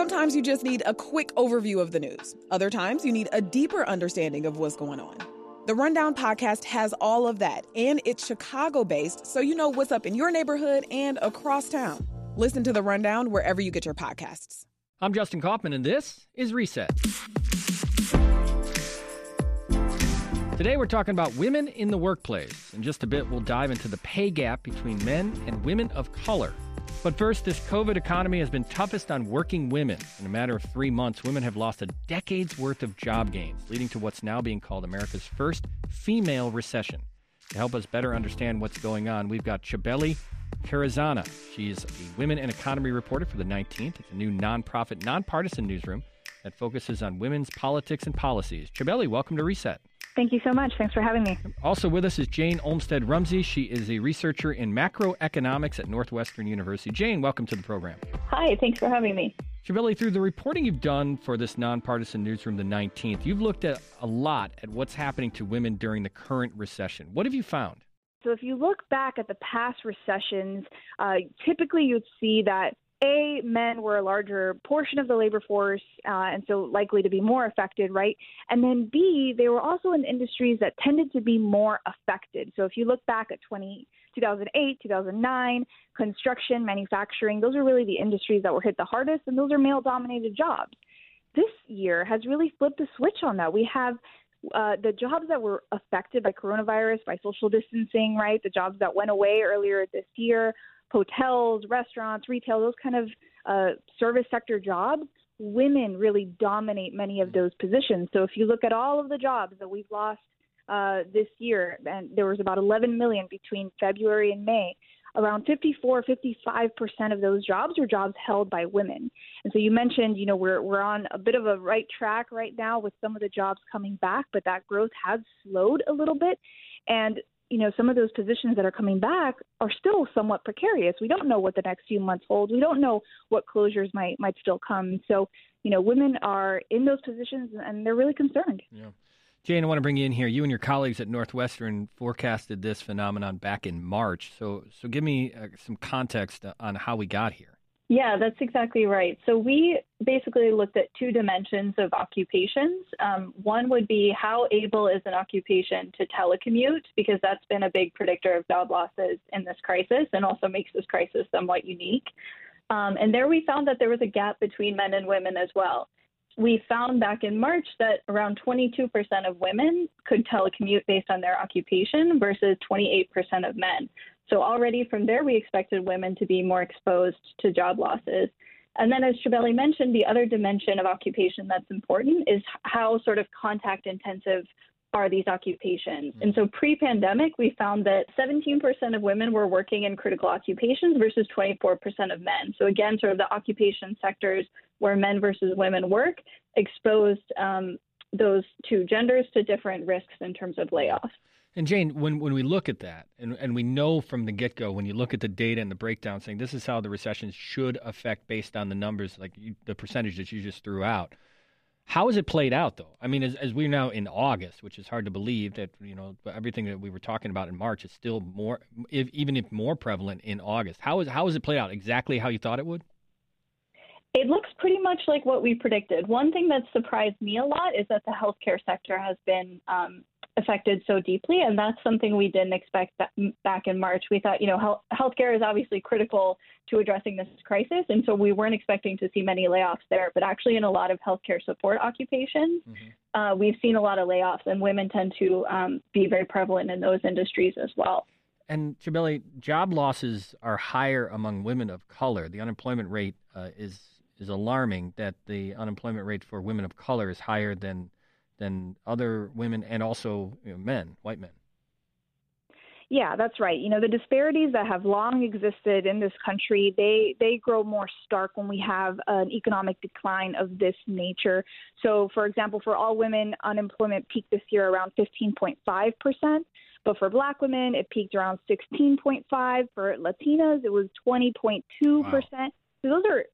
Sometimes you just need a quick overview of the news. Other times you need a deeper understanding of what's going on. The Rundown podcast has all of that, and it's Chicago based, so you know what's up in your neighborhood and across town. Listen to The Rundown wherever you get your podcasts. I'm Justin Kaufmann, and this is Reset. Today, we're talking about women in the workplace. In just a bit, we'll dive into the pay gap between men and women of color. But first, this COVID economy has been toughest on working women. In a matter of three months, women have lost a decade's worth of job gains, leading to what's now being called America's first female recession. To help us better understand what's going on, we've got Chabeli Carrazana. She's a women and economy reporter for the 19th. It's a new nonprofit, nonpartisan newsroom that focuses on women's politics and policies. Chabeli, welcome to Reset. Thank you so much. Thanks for having me. Also with us is Jane Olmstead Rumsey. She is a researcher in macroeconomics at Northwestern University. Jane, welcome to the program. Hi, thanks for having me. Chabeli, through the reporting you've done for this nonpartisan newsroom, the 19th, you've looked at a lot at what's happening to women during the current recession. What have you found? So, if you look back at the past recessions, uh, typically you'd see that a, men were a larger portion of the labor force, uh, and so likely to be more affected, right? And then B, they were also in industries that tended to be more affected. So if you look back at 20, 2008, 2009, construction, manufacturing, those are really the industries that were hit the hardest, and those are male dominated jobs. This year has really flipped the switch on that. We have uh, the jobs that were affected by coronavirus, by social distancing, right? The jobs that went away earlier this year hotels, restaurants, retail, those kind of uh, service sector jobs, women really dominate many of those positions. So if you look at all of the jobs that we've lost uh, this year, and there was about 11 million between February and May. Around 54, 55 percent of those jobs are jobs held by women. And so you mentioned, you know, we're we're on a bit of a right track right now with some of the jobs coming back, but that growth has slowed a little bit. And you know, some of those positions that are coming back are still somewhat precarious. We don't know what the next few months hold. We don't know what closures might might still come. So, you know, women are in those positions and they're really concerned. Yeah. Jane, I want to bring you in here. You and your colleagues at Northwestern forecasted this phenomenon back in March. So, so give me uh, some context on how we got here. Yeah, that's exactly right. So we basically looked at two dimensions of occupations. Um, one would be how able is an occupation to telecommute, because that's been a big predictor of job losses in this crisis and also makes this crisis somewhat unique. Um, and there we found that there was a gap between men and women as well. We found back in March that around 22% of women could telecommute based on their occupation versus 28% of men. So already from there, we expected women to be more exposed to job losses. And then, as Chabeli mentioned, the other dimension of occupation that's important is how sort of contact intensive are these occupations. And so pre pandemic, we found that 17% of women were working in critical occupations versus 24% of men. So, again, sort of the occupation sectors where men versus women work exposed um, those two genders to different risks in terms of layoffs. And Jane, when, when we look at that, and, and we know from the get go, when you look at the data and the breakdown, saying this is how the recession should affect based on the numbers, like you, the that you just threw out. How has it played out, though? I mean, as, as we're now in August, which is hard to believe that you know everything that we were talking about in March is still more, if, even if more prevalent in August. How is how has it played out? Exactly how you thought it would? It looks pretty much like what we predicted. One thing that surprised me a lot is that the healthcare sector has been um, affected so deeply, and that's something we didn't expect back in March. We thought, you know, health, healthcare is obviously critical to addressing this crisis, and so we weren't expecting to see many layoffs there. But actually, in a lot of healthcare support occupations, mm-hmm. uh, we've seen a lot of layoffs, and women tend to um, be very prevalent in those industries as well. And Chabeli, job losses are higher among women of color. The unemployment rate uh, is is alarming. That the unemployment rate for women of color is higher than than other women and also you know, men, white men. Yeah, that's right. You know, the disparities that have long existed in this country, they they grow more stark when we have an economic decline of this nature. So, for example, for all women, unemployment peaked this year around 15.5 percent, but for Black women, it peaked around 16.5. For Latinas, it was 20.2 percent. Wow. So those are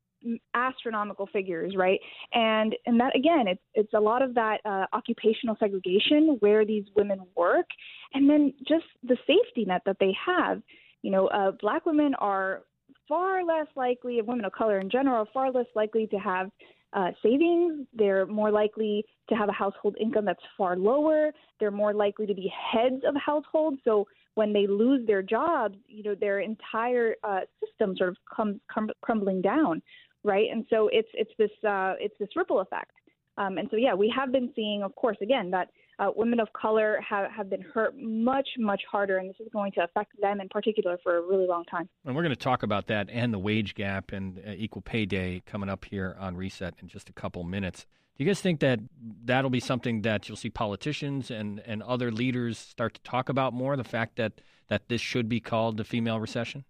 astronomical figures, right? And and that again, it's it's a lot of that uh, occupational segregation where these women work, and then just the safety net that they have. You know, uh, black women are far less likely, women of color in general, are far less likely to have uh, savings. They're more likely to have a household income that's far lower. They're more likely to be heads of households. So when they lose their jobs, you know, their entire uh, system sort of comes crum- crumbling down, right? And so it's it's this uh, it's this ripple effect. Um, and so yeah, we have been seeing, of course, again that uh, women of color have, have been hurt much, much harder, and this is going to affect them in particular for a really long time. And we're going to talk about that and the wage gap and uh, equal pay day coming up here on Reset in just a couple minutes. Do you guys think that that'll be something that you'll see politicians and, and other leaders start to talk about more? The fact that, that this should be called the female recession?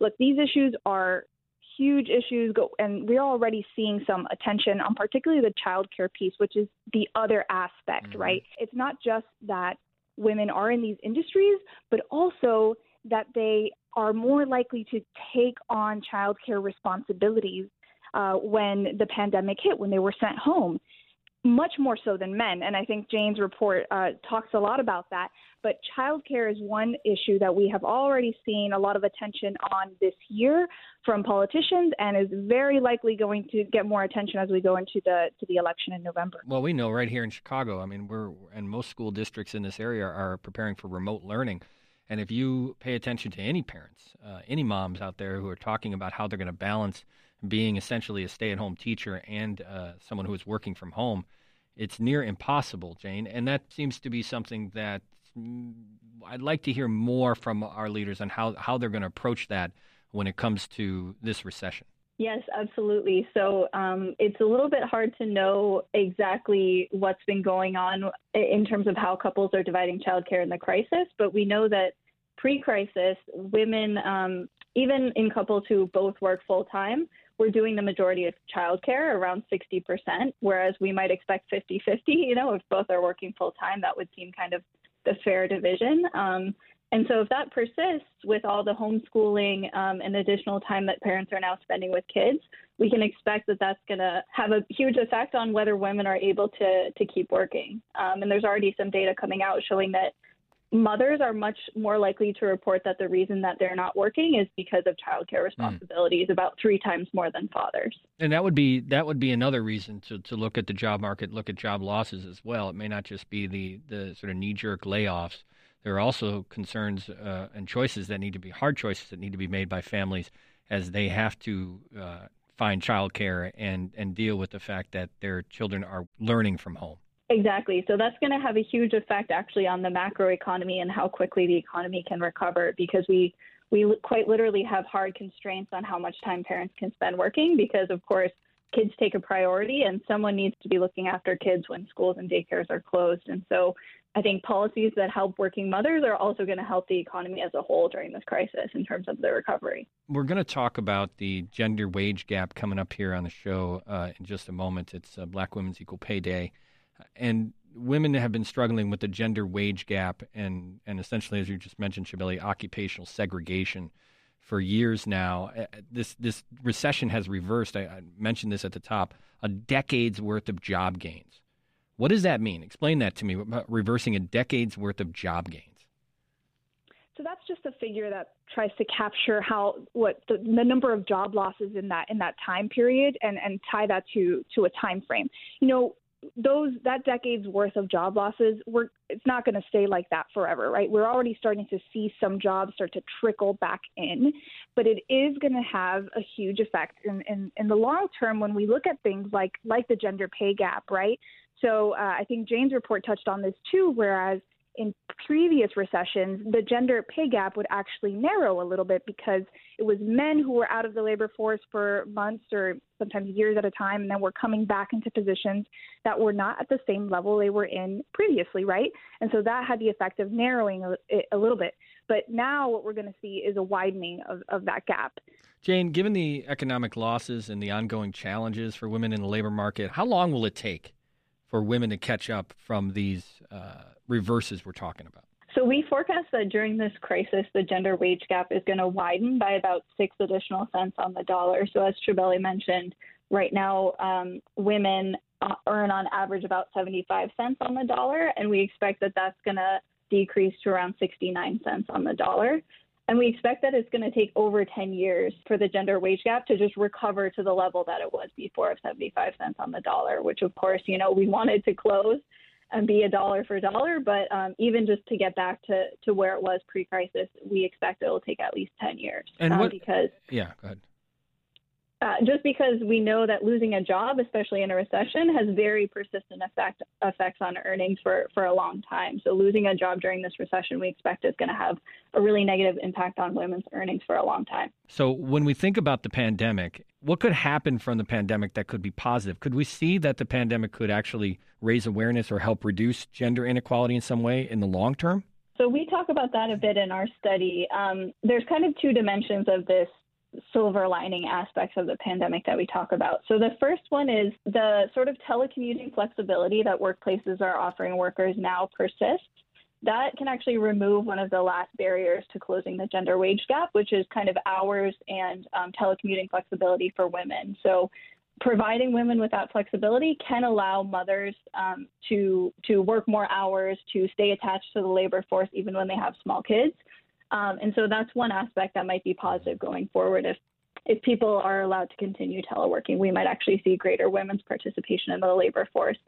Look, these issues are huge issues go, and we're already seeing some attention on particularly the child care piece, which is the other aspect, mm-hmm. right? It's not just that women are in these industries, but also that they are more likely to take on child care responsibilities uh, when the pandemic hit, when they were sent home much more so than men. And I think Jane's report uh, talks a lot about that. But childcare is one issue that we have already seen a lot of attention on this year from politicians, and is very likely going to get more attention as we go into the to the election in November. Well, we know right here in Chicago. I mean, we're and most school districts in this area are preparing for remote learning. And if you pay attention to any parents, uh, any moms out there who are talking about how they're going to balance being essentially a stay-at-home teacher and uh, someone who is working from home, it's near impossible, Jane. And that seems to be something that mm, I'd like to hear more from our leaders on how, how they're going to approach that when it comes to this recession. Yes, absolutely. So um, it's a little bit hard to know exactly what's been going on in terms of how couples are dividing childcare in the crisis, but we know that pre crisis, women, um, even in couples who both work full time, we're doing the majority of childcare, around 60%, whereas we might expect 50 50. You know, if both are working full time, that would seem kind of the fair division. Um, and so, if that persists with all the homeschooling um, and additional time that parents are now spending with kids, we can expect that that's going to have a huge effect on whether women are able to to keep working. Um, and there's already some data coming out showing that mothers are much more likely to report that the reason that they're not working is because of childcare hmm. responsibilities mm. about three times more than fathers and that would be that would be another reason to, to look at the job market look at job losses as well it may not just be the the sort of knee-jerk layoffs there are also concerns uh, and choices that need to be hard choices that need to be made by families as they have to uh, find childcare and and deal with the fact that their children are learning from home Exactly. So that's going to have a huge effect actually on the macro economy and how quickly the economy can recover because we we quite literally have hard constraints on how much time parents can spend working because of course kids take a priority and someone needs to be looking after kids when schools and daycares are closed. And so I think policies that help working mothers are also going to help the economy as a whole during this crisis in terms of the recovery. We're going to talk about the gender wage gap coming up here on the show uh, in just a moment. It's uh, Black Women's Equal Pay Day and women have been struggling with the gender wage gap and, and essentially, as you just mentioned, Chabeli, occupational segregation for years now. Uh, this this recession has reversed. I, I, mentioned this at the top. A decade's worth of job gains. What does that mean? Explain that to me. Reversing a decade's worth of job gains. So that's just a figure that tries to capture how what the, the number of job losses in that in that time period and and tie that to to a time frame. You know, those that decade's worth of job losses we're it's not going to stay like that forever right? We're already starting to see some jobs start to trickle back in but it is going to have a huge effect in, in in the long term when we look at things like like the gender pay gap right? So uh, i think jane's report touched on this too whereas in previous recessions, the gender pay gap would actually narrow a little bit because it was men who were out of the labor force for months or sometimes years at a time, and then were coming back into positions that were not at the same level they were in previously, right? And so that had the effect of narrowing it a little bit. But now what we're going to see is a widening of, of that gap. Jane, given the economic losses and the ongoing challenges for women in the labor market, how long will it take for women to catch up from these uh, reverses we're talking about? So we forecast that during this crisis, the gender wage gap is going to widen by about six additional cents on the dollar. So as Chabeli mentioned, right now um, women uh, earn on average about 75 cents on the dollar, and we expect that that's going to decrease to around 69 cents on the dollar. And we expect that it's going to take over 10 years for the gender wage gap to just recover to the level that it was before of 75 cents on the dollar, which of course, you know, we wanted to close and be a dollar for dollar. But um, even just to get back to, to where it was pre crisis, we expect it will take at least 10 years. And um, what, because yeah, go ahead. Uh, just because we know that losing a job, especially in a recession, has very persistent effect, effects on earnings for, for a long time. So losing a job during this recession, we expect is going to have a really negative impact on women's earnings for a long time. So when we think about the pandemic, what could happen from the pandemic that could be positive? Could we see that the pandemic could actually raise awareness or help reduce gender inequality in some way in the long term? So we talk about that a bit in our study. Um, there's kind of two dimensions of this silver lining aspects of the pandemic that we talk about. So the first one is the sort of telecommuting flexibility that workplaces are offering workers now persists. That can actually remove one of the last barriers to closing the gender wage gap, which is kind of hours and um, telecommuting flexibility for women. So providing women with that flexibility can allow mothers um, to to work more hours, to stay attached to the labor force even when they have small kids. Um, and so that's one aspect that might be positive going forward. If if people are allowed to continue teleworking, we might actually see greater women's participation in the labor force.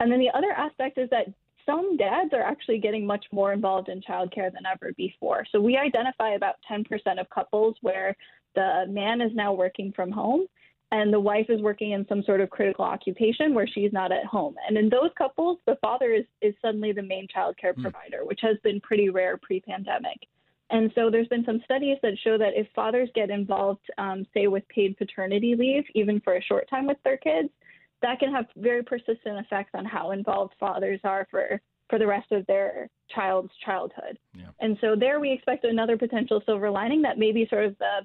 And then the other aspect is that some dads are actually getting much more involved in childcare than ever before. So we identify about 10% of couples where the man is now working from home and the wife is working in some sort of critical occupation where she's not at home. And in those couples, the father is, is suddenly the main childcare mm. provider, which has been pretty rare pre pandemic. And so there's been some studies that show that if fathers get involved, um, say with paid paternity leave, even for a short time with their kids, that can have very persistent effects on how involved fathers are for for the rest of their child's childhood. Yeah. And so there we expect another potential silver lining that maybe sort of the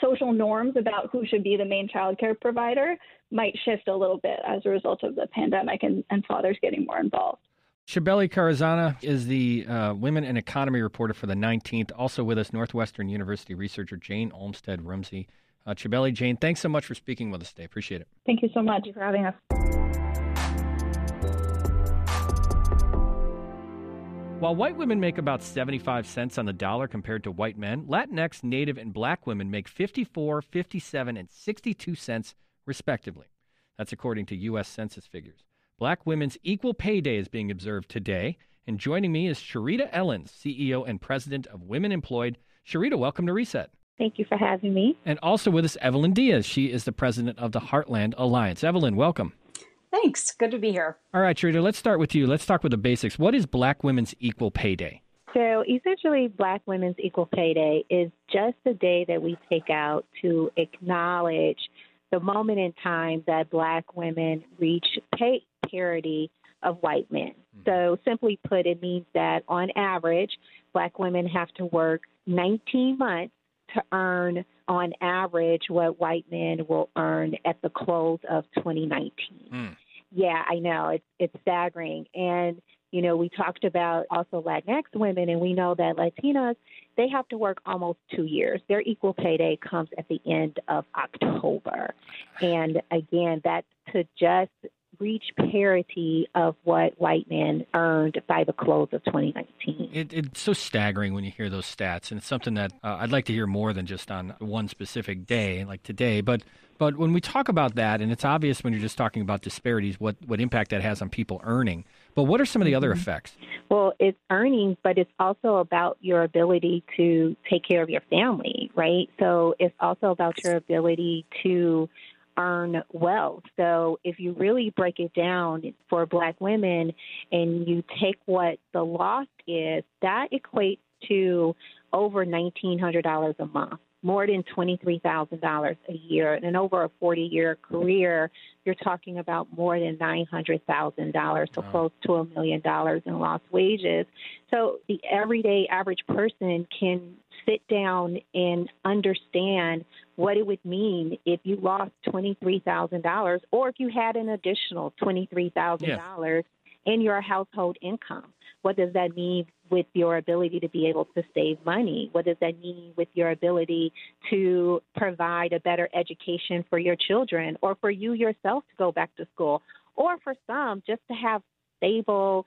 social norms about who should be the main child care provider might shift a little bit as a result of the pandemic and, and fathers getting more involved. Chabeli Carrazana is the uh, Women and Economy reporter for the 19th. Also with us, Northwestern University researcher Jane Olmstead Rumsey. Uh, Chabeli, Jane, thanks so much for speaking with us today. Appreciate it. Thank you so much for having us. While white women make about 75 cents on the dollar compared to white men, Latinx, Native, and black women make 54, 57, and 62 cents respectively. That's according to U.S. Census figures. Black Women's Equal Pay Day is being observed today. And joining me is Cherita Ellens, CEO and President of Women Employed. Cherita, welcome to Reset. Thank you for having me. And also with us, Evelyn Diaz. She is the president of the Heartland Alliance. Evelyn, welcome. Thanks. Good to be here. All right, Cherita, let's start with you. Let's talk with the basics. What is Black Women's Equal Pay Day? So, essentially, Black Women's Equal Pay Day is just a day that we take out to acknowledge the moment in time that Black women reach pay parity of white men. Mm-hmm. So, simply put, it means that on average, black women have to work 19 months to earn, on average, what white men will earn at the close of 2019. Mm. Yeah, I know it's it's staggering, and you know we talked about also Latinx women, and we know that Latinas they have to work almost two years. Their equal pay day comes at the end of October, and again, that to just reach parity of what white men earned by the close of 2019. It, it's so staggering when you hear those stats, and it's something that uh, I'd like to hear more than just on one specific day, like today. But but when we talk about that, and it's obvious when you're just talking about disparities, what what impact that has on people earning. But what are some of the other mm-hmm. effects? Well, it's earnings, but it's also about your ability to take care of your family, right? So it's also about your ability to earn wealth. So if you really break it down for black women and you take what the loss is, that equates to over $1,900 a month more than $23,000 a year. And over a 40 year career, you're talking about more than $900,000, so wow. close to a million dollars in lost wages. So the everyday average person can sit down and understand what it would mean if you lost $23,000 or if you had an additional $23,000 yeah. in your household income. What does that mean with your ability to be able to save money? What does that mean with your ability to provide a better education for your children or for you yourself to go back to school? Or for some, just to have stable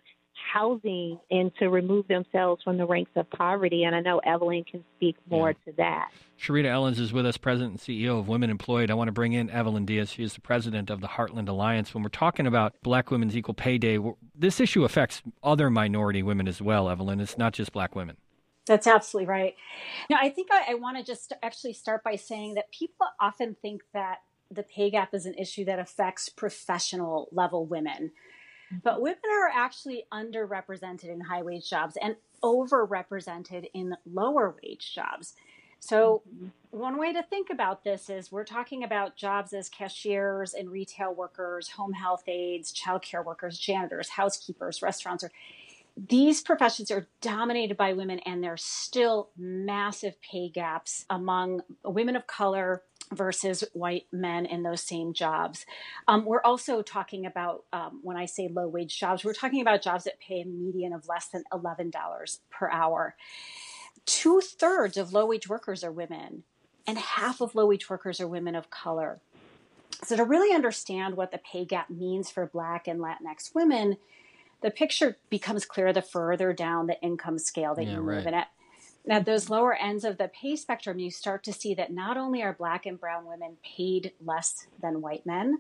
housing and to remove themselves from the ranks of poverty. And I know Evelyn can speak more yeah. to that. Cherita Ellens is with us, President and CEO of Women Employed. I want to bring in Evelyn Diaz. She is the president of the Heartland Alliance. When we're talking about Black Women's Equal Pay Day, this issue affects other minority women as well, Evelyn. It's not just black women. That's absolutely right. Now, I think I, I want to just actually start by saying that people often think that the pay gap is an issue that affects professional level women. But women are actually underrepresented in high wage jobs and overrepresented in lower wage jobs. So, mm-hmm. one way to think about this is we're talking about jobs as cashiers and retail workers, home health aides, childcare workers, janitors, housekeepers, restaurants. Or, these professions are dominated by women, and there's still massive pay gaps among women of color, versus white men in those same jobs. Um, we're also talking about, um, when I say low wage jobs, we're talking about jobs that pay a median of less than $11 per hour. Two thirds of low wage workers are women, and half of low wage workers are women of color. So, to really understand what the pay gap means for Black and Latinx women, the picture becomes clear the further down the income scale that yeah, you move right. in at at those lower ends of the pay spectrum, you start to see that not only are black and brown women paid less than white men,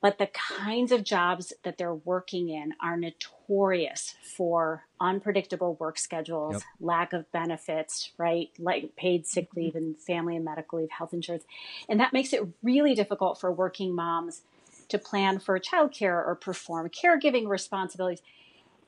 but the kinds of jobs that they're working in are notorious for unpredictable work schedules, yep. lack of benefits, right? Like paid sick mm-hmm. leave and family and medical leave, health insurance. And that makes it really difficult for working moms to plan for childcare or perform caregiving responsibilities.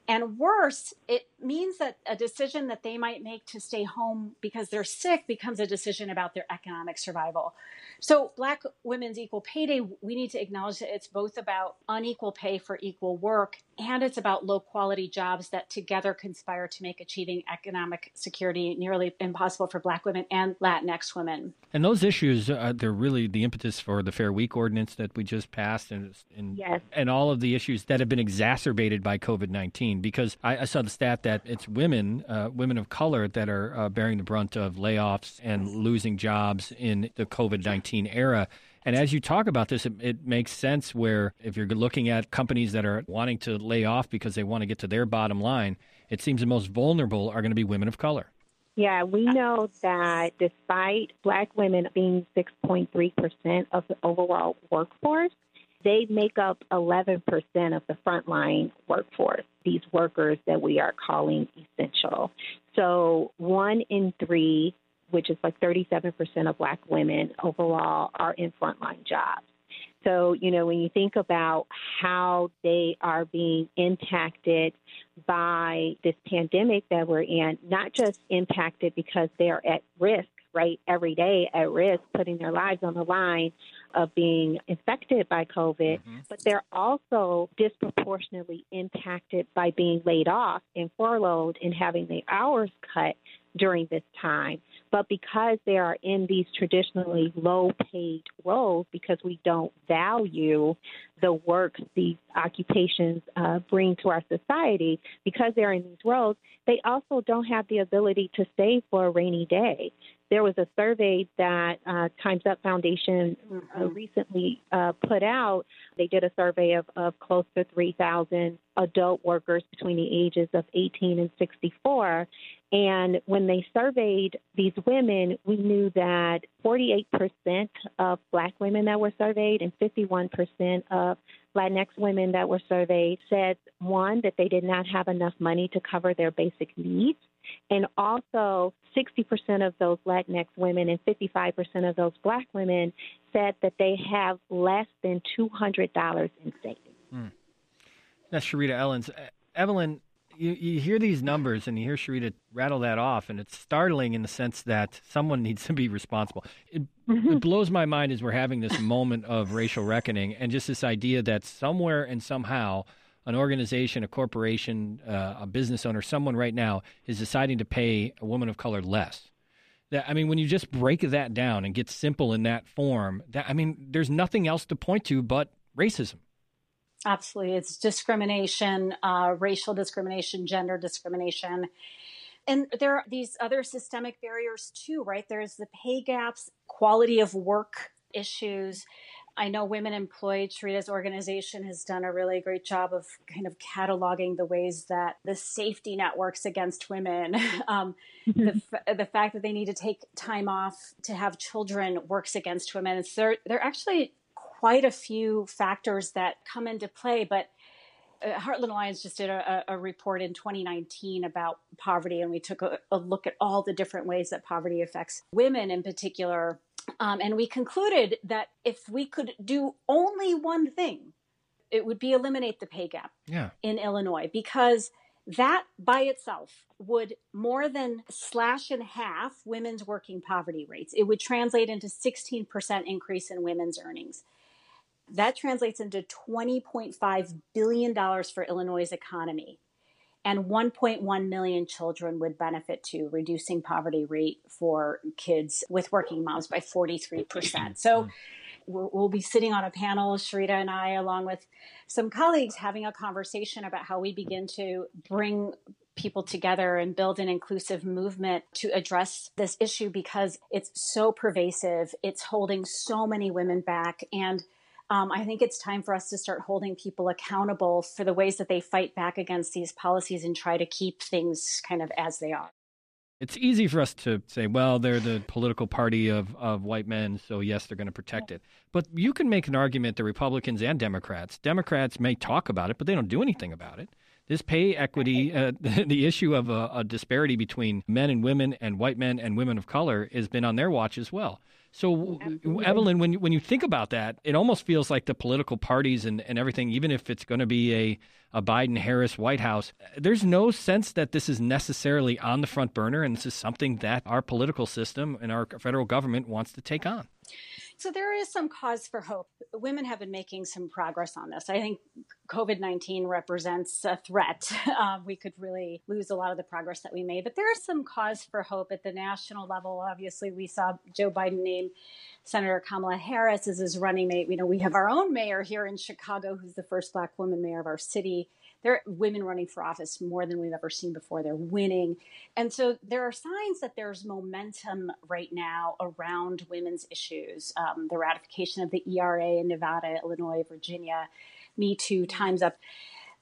And worse, it means that a decision that they might make to stay home because they're sick becomes a decision about their economic survival. So, Black Women's Equal Pay Day, we need to acknowledge that it's both about unequal pay for equal work and it's about low quality jobs that together conspire to make achieving economic security nearly impossible for Black women and Latinx women. And those issues, uh, they're really the impetus for the Fair Workweek ordinance that we just passed and, and, yes. and all of the issues that have been exacerbated by COVID 19. Because I, I, saw the stat that it's women, uh, women of color, that are uh, bearing the brunt of layoffs and losing jobs in the COVID 19 era. And as you talk about this, it, it, makes sense where if you're looking at companies that are wanting to lay off because they want to get to their bottom line, it seems the most vulnerable are going to be women of color. Yeah, we know that despite black women being 6.3% of the overall workforce, they make up 11% of the frontline workforce, these workers that we are calling essential. So one in three which is like 37% of black women overall, are in frontline jobs. So, you know, when you think about how they are being impacted by this pandemic that we're in, not just impacted because they're at risk, right, every day at risk, putting their lives on the line of being infected by COVID, mm-hmm. but they're also disproportionately impacted by being laid off and furloughed and having their hours cut during this time. But because they are in these traditionally low paid roles, because we don't value the work these occupations uh, bring to our society, because they're in these roles, they also don't have the ability to save for a rainy day. There was a survey that uh, Time's Up Foundation uh, mm-hmm. recently uh, put out. They did a survey of, of close to 3,000 adult workers between the ages of 18 and 64. And when they surveyed these women, we knew that 48% of black women that were surveyed and 51% of Latinx women that were surveyed said, one, that they did not have enough money to cover their basic needs. And also, 60% of those Latinx women and 55% of those black women said that they have less than $200 in savings. Hmm. That's Cherita Ellens. Evelyn, you, you hear these numbers and you hear Cherita rattle that off, and it's startling in the sense that someone needs to be responsible. It, mm-hmm. it blows my mind as we're having this moment of racial reckoning and just this idea that somewhere and somehow an organization, a corporation, uh, a business owner, someone right now is deciding to pay a woman of color less. That I mean, when you just break that down and get simple in that form, that I mean, there's nothing else to point to but racism. Absolutely. It's discrimination, uh, racial discrimination, gender discrimination. And there are these other systemic barriers too, right? There's the pay gaps, quality of work issues, I know Women Employed, Cherita's organization, has done a really great job of kind of cataloging the ways that the safety net works against women. um, the, the fact that they need to take time off to have children works against women. So there, there are actually quite a few factors that come into play, but uh, Heartland Alliance just did a, a, report in 2019 about poverty, and we took a, a, look at all the different ways that poverty affects women in particular. Um, and we concluded that if we could do only one thing, it would be eliminate the pay gap yeah. in Illinois because that by itself would more than slash in half women's working poverty rates. It would translate into 16% increase in women's earnings. That translates into $20.5 billion for Illinois' economy. And 1.1 million children would benefit to reducing poverty rate for kids with working moms by 43%. So hmm. we'll be sitting on a panel, Cherita and I, along with some colleagues, having a conversation about how we begin to bring people together and build an inclusive movement to address this issue because it's so pervasive. It's holding so many women back. And um, I think it's time for us to start holding people accountable for the ways that they fight back against these policies and try to keep things kind of as they are. It's easy for us to say, well, they're the political party of, of white men, so yes, they're going to protect it. But you can make an argument that Republicans and Democrats, Democrats may talk about it, but they don't do anything about it. This pay equity, uh, the issue of a, a disparity between men and women and white men and women of color has been on their watch as well. So, Absolutely. Evelyn, when you, when you think about that, it almost feels like the political parties and, and everything, even if it's going to be a, a Biden Harris White House, there's no sense that this is necessarily on the front burner and this is something that our political system and our federal government wants to take on. So there is some cause for hope. Women have been making some progress on this. I think COVID 19 represents a threat. Uh, we could really lose a lot of the progress that we made, but there is some cause for hope at the national level. Obviously, we saw Joe Biden name Senator Kamala Harris as his running mate. You know, we have our own mayor here in Chicago, who's the first Black woman mayor of our city there are women running for office more than we've ever seen before. They're winning. And so there are signs that there's momentum right now around women's issues. Um, the ratification of the ERA in Nevada, Illinois, Virginia, Me Too, Time's Up.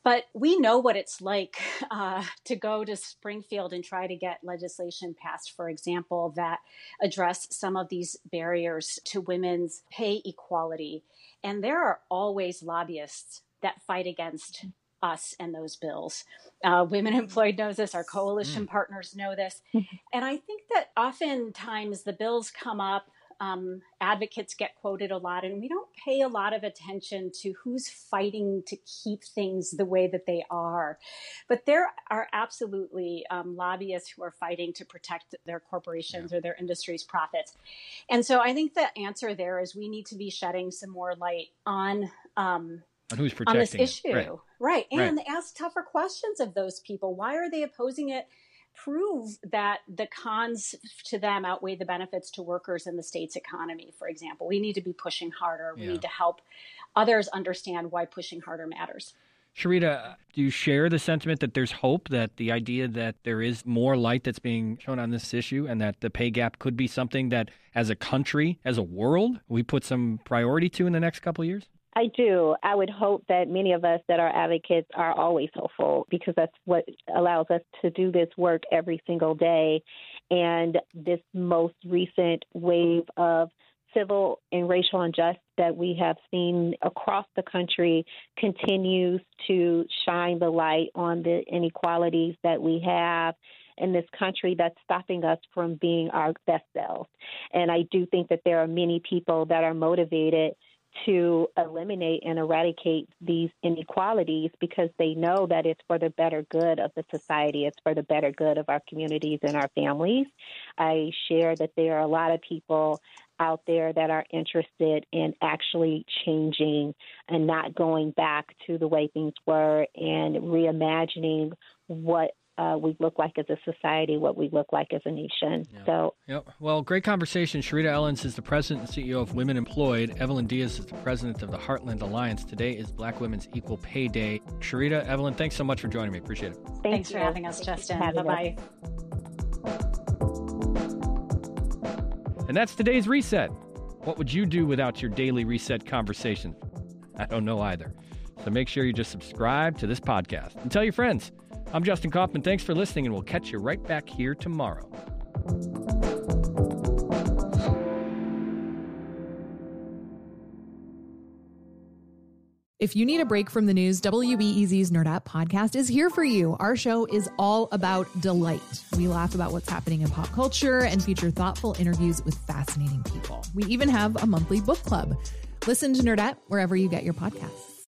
But we know what it's like uh, to go to Springfield and try to get legislation passed, for example, that address some of these barriers to women's pay equality. And there are always lobbyists that fight against us and those bills. Uh, Women Employed knows this, our coalition mm. partners know this. And I think that oftentimes the bills come up, um, advocates get quoted a lot, and we don't pay a lot of attention to who's fighting to keep things the way that they are. But there are absolutely um, lobbyists who are fighting to protect their corporations yeah. or their industry's profits. And so I think the answer there is we need to be shedding some more light on. Um, on who's protecting on this issue. Right. right. And right. ask tougher questions of those people. Why are they opposing it? Prove that the cons to them outweigh the benefits to workers in the state's economy, for example. We need to be pushing harder. We yeah. need to help others understand why pushing harder matters. Cherita, do you share the sentiment that there's hope that the idea that there is more light that's being shown on this issue and that the pay gap could be something that as a country, as a world, we put some priority to in the next couple of years? I do. I would hope that many of us that are advocates are always hopeful because that's what allows us to do this work every single day. And this most recent wave of civil and racial injustice that we have seen across the country continues to shine the light on the inequalities that we have in this country that's stopping us from being our best selves. And I do think that there are many people that are motivated to eliminate and eradicate these inequalities because they know that it's for the better good of the society, it's for the better good of our communities and our families. I share that there are a lot of people out there that are interested in actually changing and not going back to the way things were and reimagining what uh, we look like as a society, what we look like as a nation. Yeah. So, yep. Well, great conversation. Cherita Ellens is the president and CEO of Women Employed. Evelyn Diaz is the president of the Heartland Alliance. Today is Black Women's Equal Pay Day. Cherita, Evelyn, thanks so much for joining me. Appreciate it. Thank Thanks you. for having us, Justin. Bye bye. And that's today's reset. What would you do without your daily reset conversation? I don't know either. So make sure you just subscribe to this podcast and tell your friends. I'm Justin Kaufmann. Thanks for listening, and we'll catch you right back here tomorrow. If you need a break from the news, WBEZ's Nerdette podcast is here for you. Our show is all about delight. We laugh about what's happening in pop culture and feature thoughtful interviews with fascinating people. We even have a monthly book club. Listen to Nerd wherever you get your podcasts.